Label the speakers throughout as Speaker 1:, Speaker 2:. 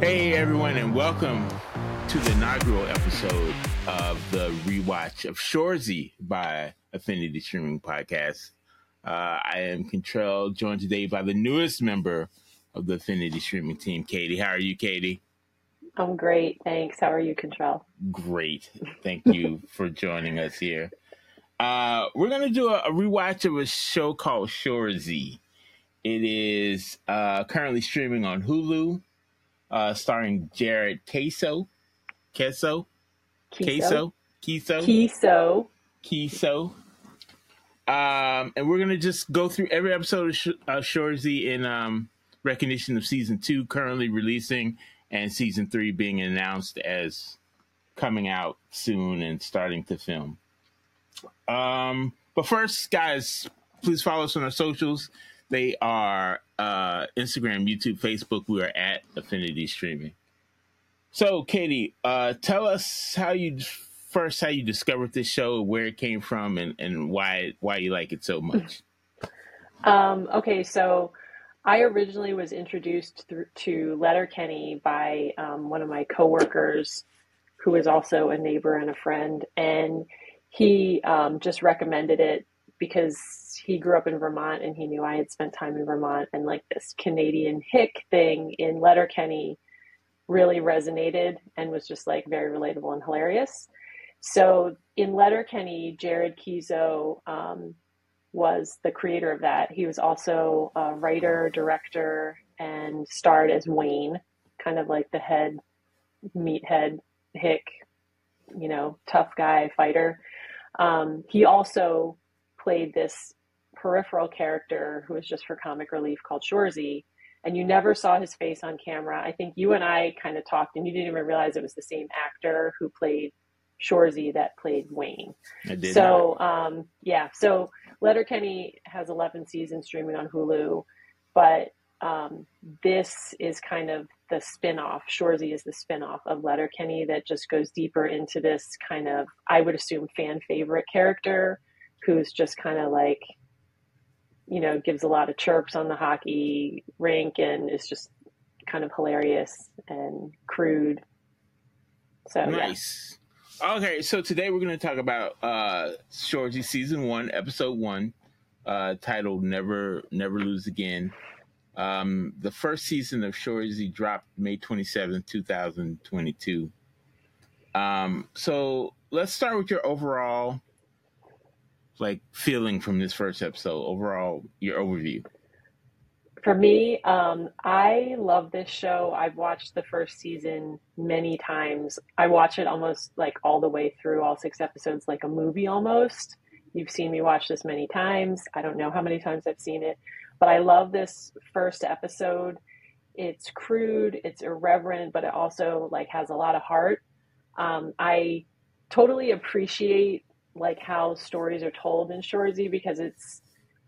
Speaker 1: Hey everyone, and welcome to the inaugural episode of the rewatch of Shoresy by Affinity Streaming Podcast. Uh, I am Contrell, joined today by the newest member of the Affinity Streaming team, Katie. How are you, Katie?
Speaker 2: I'm great, thanks. How are you, Contrell?
Speaker 1: Great. Thank you for joining us here. Uh, we're gonna do a, a, rewatch of a show called Shoresy. It is uh, currently streaming on Hulu uh, starring Jared Queso. Queso? Queso? Queso?
Speaker 2: Queso.
Speaker 1: Queso. Um, and we're gonna just go through every episode of Sh- uh, Shoresy in um, recognition of season two currently releasing, and season three being announced as coming out soon and starting to film. Um, but first, guys, please follow us on our socials. They are uh, Instagram, YouTube, Facebook. We are at Affinity Streaming. So, Katie, uh, tell us how you first how you discovered this show, where it came from, and, and why why you like it so much.
Speaker 2: Um, okay, so I originally was introduced through, to Letterkenny by um, one of my coworkers, who is also a neighbor and a friend, and he um, just recommended it because he grew up in Vermont and he knew I had spent time in Vermont and like this Canadian hick thing in Letterkenny really resonated and was just like very relatable and hilarious. So in Letterkenny, Jared Keeso um, was the creator of that. He was also a writer, director, and starred as Wayne, kind of like the head meathead hick, you know, tough guy fighter. Um, he also played this peripheral character who was just for comic relief called Shoresy, and you never saw his face on camera. I think you and I kind of talked, and you didn't even realize it was the same actor who played Shoresy that played Wayne.
Speaker 1: I did.
Speaker 2: So, um, yeah. So Letterkenny has 11 seasons streaming on Hulu, but um, this is kind of the spin-off. Shoresy is the spin-off of Letterkenny that just goes deeper into this kind of, I would assume, fan favorite character who's just kind of like you know, gives a lot of chirps on the hockey rink and is just kind of hilarious and crude. So
Speaker 1: nice. Yeah. Okay, so today we're going to talk about uh season 1, episode 1, uh titled Never Never Lose Again. Um the first season of Shoresy dropped May 27th, 2022. Um so let's start with your overall like feeling from this first episode? Overall, your overview.
Speaker 2: For me, um, I love this show. I've watched the first season many times. I watch it almost like all the way through, all six episodes, like a movie almost. You've seen me watch this many times. I don't know how many times I've seen it, but I love this first episode. It's crude, it's irreverent, but it also like has a lot of heart. Um, I totally appreciate like how stories are told in Shoresy because it's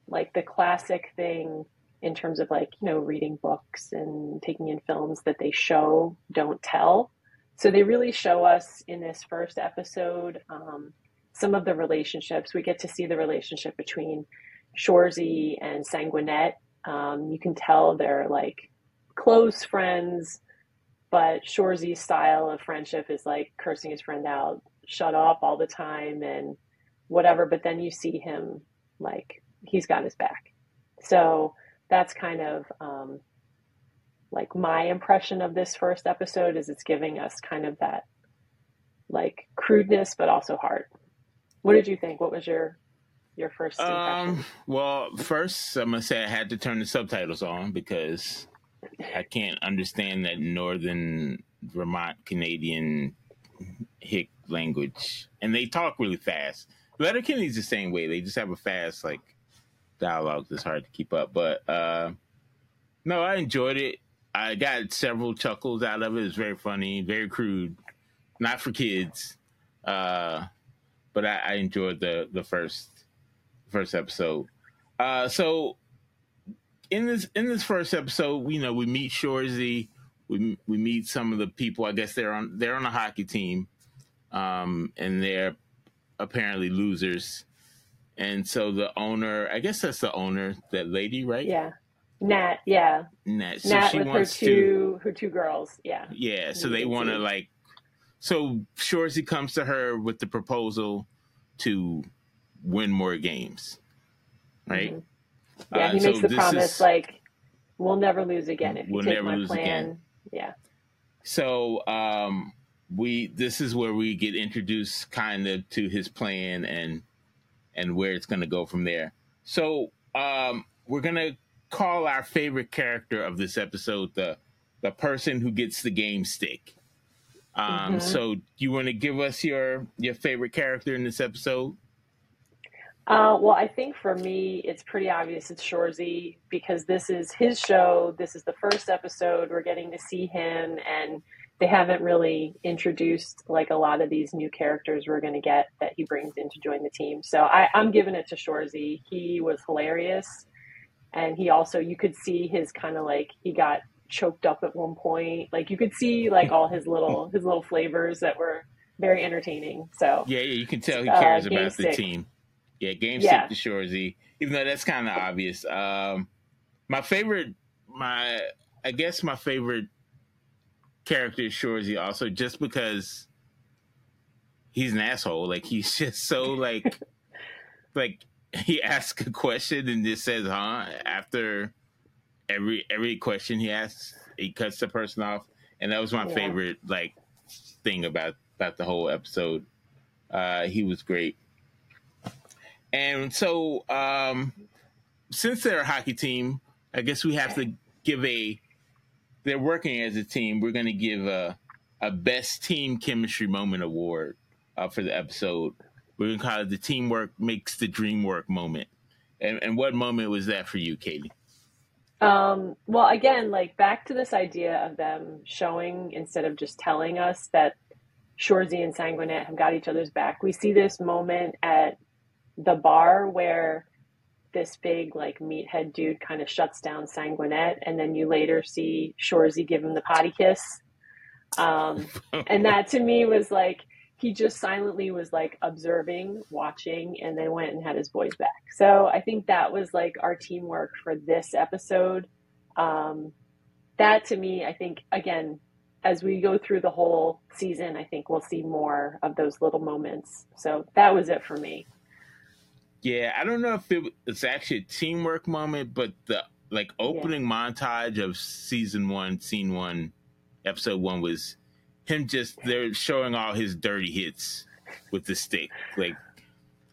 Speaker 2: like the classic thing in terms of like you know reading books and taking in films that they show don't tell. So they really show us in this first episode um, some of the relationships. We get to see the relationship between Shoresy and sanguinet um, you can tell they're like close friends but Shoresy's style of friendship is like cursing his friend out shut up all the time and whatever, but then you see him like he's got his back. So that's kind of um, like my impression of this first episode is it's giving us kind of that like crudeness, but also heart. What did you think? What was your your first impression? Um,
Speaker 1: well, first I'm gonna say I had to turn the subtitles on because I can't understand that northern Vermont Canadian hick language, and they talk really fast. Letterkenny's the same way. They just have a fast like dialogue that's hard to keep up. But uh no, I enjoyed it. I got several chuckles out of it. It's very funny, very crude, not for kids. Uh, but I, I enjoyed the the first first episode. Uh, so in this in this first episode, we you know we meet Shoresy. We we meet some of the people. I guess they're on they're on a hockey team, um, and they're apparently losers. And so the owner, I guess that's the owner, that lady, right?
Speaker 2: Yeah. Nat, yeah.
Speaker 1: Nat. So
Speaker 2: Nat
Speaker 1: she
Speaker 2: with her
Speaker 1: wants
Speaker 2: two
Speaker 1: to.
Speaker 2: her two girls, yeah.
Speaker 1: Yeah. So they want to like. So Shorzy comes to her with the proposal to win more games, right?
Speaker 2: Mhm. Yeah,
Speaker 1: Uh,
Speaker 2: he
Speaker 1: so
Speaker 2: makes the promise
Speaker 1: is-
Speaker 2: like we'll never lose again if
Speaker 1: We'll
Speaker 2: take
Speaker 1: never
Speaker 2: my
Speaker 1: lose
Speaker 2: plan.
Speaker 1: again.
Speaker 2: Yeah.
Speaker 1: So um, we this is where we get introduced kind of to his plan and and where it's going to go from there. So um, we're going to call our favorite character of this episode the the person who gets the game stick. Um,
Speaker 2: Mhm.
Speaker 1: So you want to give us your your favorite character in this episode?
Speaker 2: Uh, well, I think for me, it's pretty obvious it's Shoresy because this is his show. This is the first episode. We're getting to see him, and they haven't really introduced like a lot of these new characters we're going to get that he brings in to join the team. So I, I'm giving it to Shoresy. He was hilarious, and he also you could see his kind of like he got choked up at one point. Like you could see like all his little his little flavors that were very entertaining. So
Speaker 1: Yeah, yeah, you can tell he
Speaker 2: Uh,
Speaker 1: cares
Speaker 2: game
Speaker 1: about the team. Yeah, game
Speaker 2: Yeah.
Speaker 1: stick to Shoresy, even though that's kind of obvious. Um, my favorite, my I guess my favorite character is Shoresy also, just because he's an asshole. Like he's just so like, like he asks a question and just says "huh" after every every question he asks. He cuts the person off, and that was my
Speaker 2: Yeah.
Speaker 1: favorite like thing about about the whole episode. Uh, he was great. And so, um, since they're a hockey team, I guess we have to give a. They're working as a team. We're going to give a a best team chemistry moment award uh, for the episode. We're going to call it the teamwork makes the dream work moment. And, and what moment was that for you, Katie?
Speaker 2: Um, well, again, like back to this idea of them showing instead of just telling us that Shoresy and Sanguinet have got each other's back. We see this moment at the bar where this big like meathead dude kind of shuts down Sanguinet, and then you later see Shoresy give him the potty kiss. Um, and that to me was like he just silently was like observing, watching, and then went and had his boys back. So I think that was like our teamwork for this episode. Um, that to me, I think again, as we go through the whole season, I think we'll see more of those little moments. So that was it for me.
Speaker 1: Yeah, I don't know if it, it's actually a teamwork moment, but the like opening montage of season one, scene one, episode one was him just they're showing all his dirty hits with the stick, like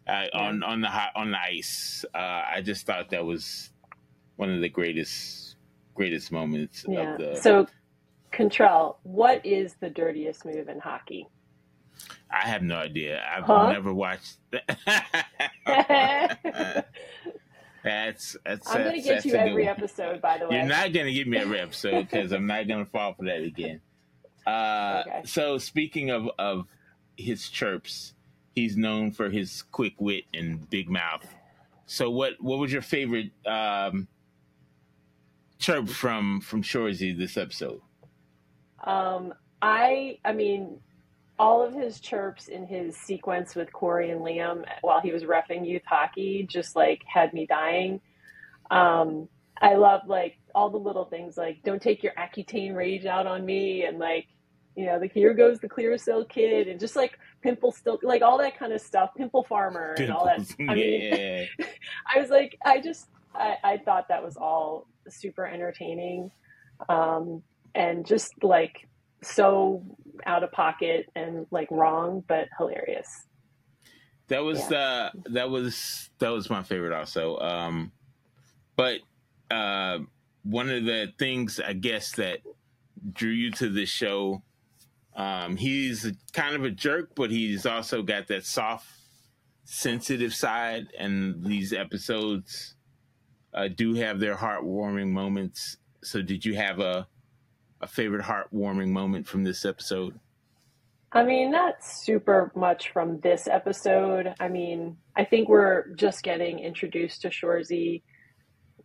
Speaker 1: uh, on on the hot, on the ice. Uh, I just thought that was one of the greatest greatest moments
Speaker 2: Yeah.
Speaker 1: of the.
Speaker 2: So, Contrell, what is the dirtiest move in hockey?
Speaker 1: I have no idea. I've
Speaker 2: Huh?
Speaker 1: never watched. That. That's that's.
Speaker 2: I'm going to get you every episode, by the way.
Speaker 1: You're not gonna give me every episode because I'm not gonna fall for that again. Uh,
Speaker 2: Okay.
Speaker 1: So speaking of of his chirps, he's known for his quick wit and big mouth. So what what was your favorite um, chirp from from Shoresy this episode?
Speaker 2: Um, I, I mean, all of his chirps in his sequence with Corey and Liam while he was refing youth hockey just like had me dying. Um, I love like all the little things like don't take your Accutane rage out on me and like you know like here goes the Clearasil kid and just like pimple still like all that kind of stuff pimple farmer and all that I mean
Speaker 1: yeah,
Speaker 2: I was like, I just, I, I thought that was all super entertaining, um, and just like so out of pocket and like wrong, but hilarious.
Speaker 1: that was uh, that was that was my favorite also. Um, but uh, one of the things I guess that drew you to this show. Um, he's kind of a jerk, but he's also got that soft, sensitive side, and these episodes uh, do have their heartwarming moments. So, did you have a a favorite heartwarming moment from this episode?
Speaker 2: I mean, not super much from this episode. I mean, I think we're just getting introduced to Shoresy.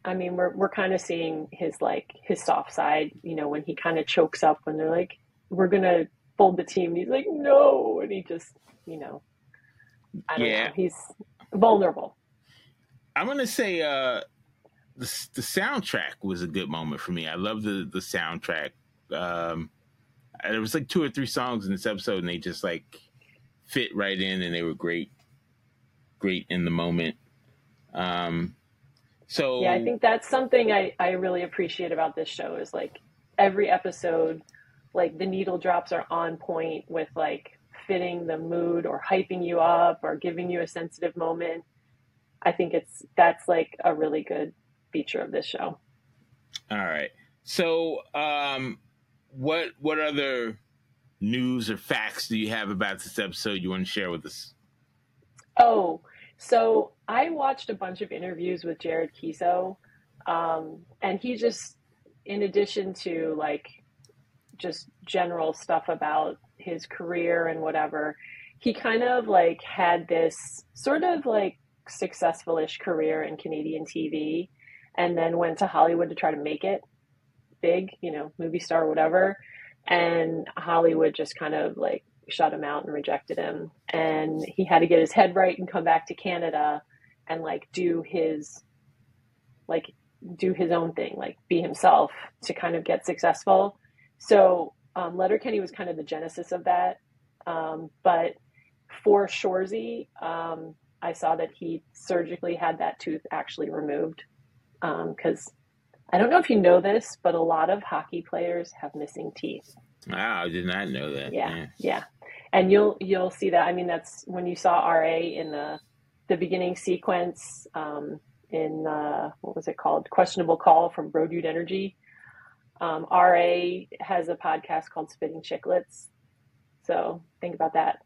Speaker 2: I mean, we're we're kind of seeing his like his soft side, you know, when he kind of chokes up when they're like, "We're gonna fold the team," and he's like, "No," and he just, you know, I don't
Speaker 1: Yeah.
Speaker 2: know, he's vulnerable.
Speaker 1: I'm gonna say uh, the the soundtrack was a good moment for me. I love the the soundtrack. Um, there was like two or three songs in this episode, and they just like fit right in, and they were great, great in the moment. Um, so
Speaker 2: yeah, I think that's something I I really appreciate about this show is like every episode, like the needle drops are on point with like fitting the mood or hyping you up or giving you a sensitive moment. I think it's that's like a really good feature of this show.
Speaker 1: All right. So, um, what what other news or facts do you have about this episode you want to share with us?
Speaker 2: Oh, so I watched a bunch of interviews with Jared Keeso, um, and he just, in addition to like just general stuff about his career and whatever, he kind of like had this sort of like successful-ish career in Canadian TV and then went to Hollywood to try to make it big, you know, movie star, whatever. And Hollywood just kind of like shut him out and rejected him. And he had to get his head right and come back to Canada and like do his, like, do his own thing, like be himself to kind of get successful. So um, Letterkenny was kind of the genesis of that. Um, but for Shoresy, um, I saw that he surgically had that tooth actually removed because um, I don't know if you know this, but a lot of hockey players have missing teeth.
Speaker 1: Wow, I did not know that.
Speaker 2: Yeah, yeah, yeah. And you'll you'll see that. I mean, that's when you saw RA in the the beginning sequence um, in uh, what was it called? Questionable Call from Bro Energy. Um, RA has a podcast called Spitting Chicklets. So think about that.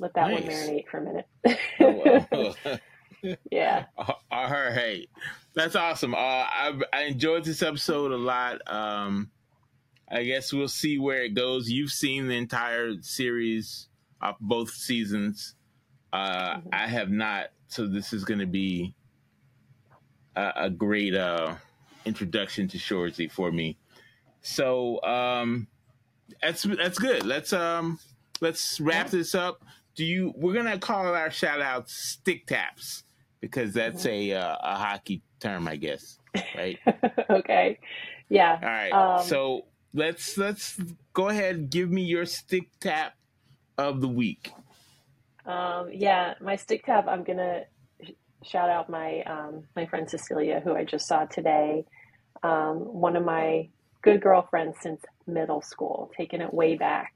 Speaker 2: Let that nice. one marinate for a minute. oh, yeah.
Speaker 1: All right. That's awesome. Uh, I, I enjoyed this episode a lot. Um, I guess we'll see where it goes. You've seen the entire series of both seasons. Uh, mm-hmm. I have not, so this is going to be a, a great uh, introduction to Shoresy for me. So um, that's that's good. Let's um, let's wrap this up. Do you? We're gonna call our shout outs stick taps because that's mm-hmm. a uh, a hockey term, I guess. Right.
Speaker 2: okay. Yeah.
Speaker 1: All right. Um, so let's let's go ahead. Give me your stick tap of the week.
Speaker 2: Um, yeah, my stick tap. I'm gonna shout out my um, my friend Cecilia, who I just saw today. Um, one of my good girlfriends since middle school, taking it way back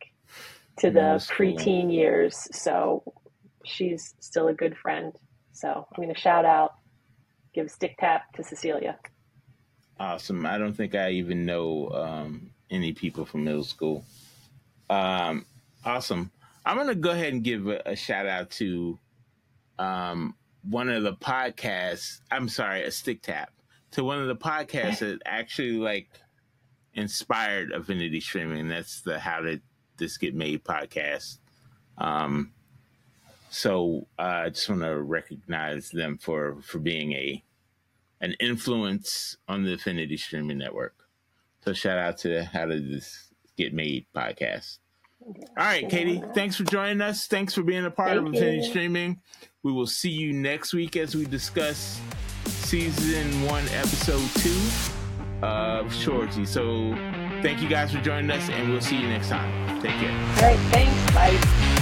Speaker 2: to the preteen years. So she's still a good friend. So I'm going to shout out, give a stick tap to Cecilia.
Speaker 1: Awesome. I don't think I even know um, any people from middle school. Um, awesome. I'm going to go ahead and give a, a shout out to um, one of the podcasts. I'm sorry, a stick tap to one of the podcasts that actually like inspired Affinity Streaming. That's the How Did This Get Made podcast. Um, so uh, I just want to recognize them for for being a an influence on the Affinity Streaming Network. So shout out to How Did This Get Made podcast. All right, Katie, thanks for joining us. Thanks for being a part Thank of Affinity you. Streaming. We will see you next week as we discuss season one, episode two of Shoresy. So thank you guys for joining us, and we'll see you next time. Take care.
Speaker 2: All right, thanks. Bye.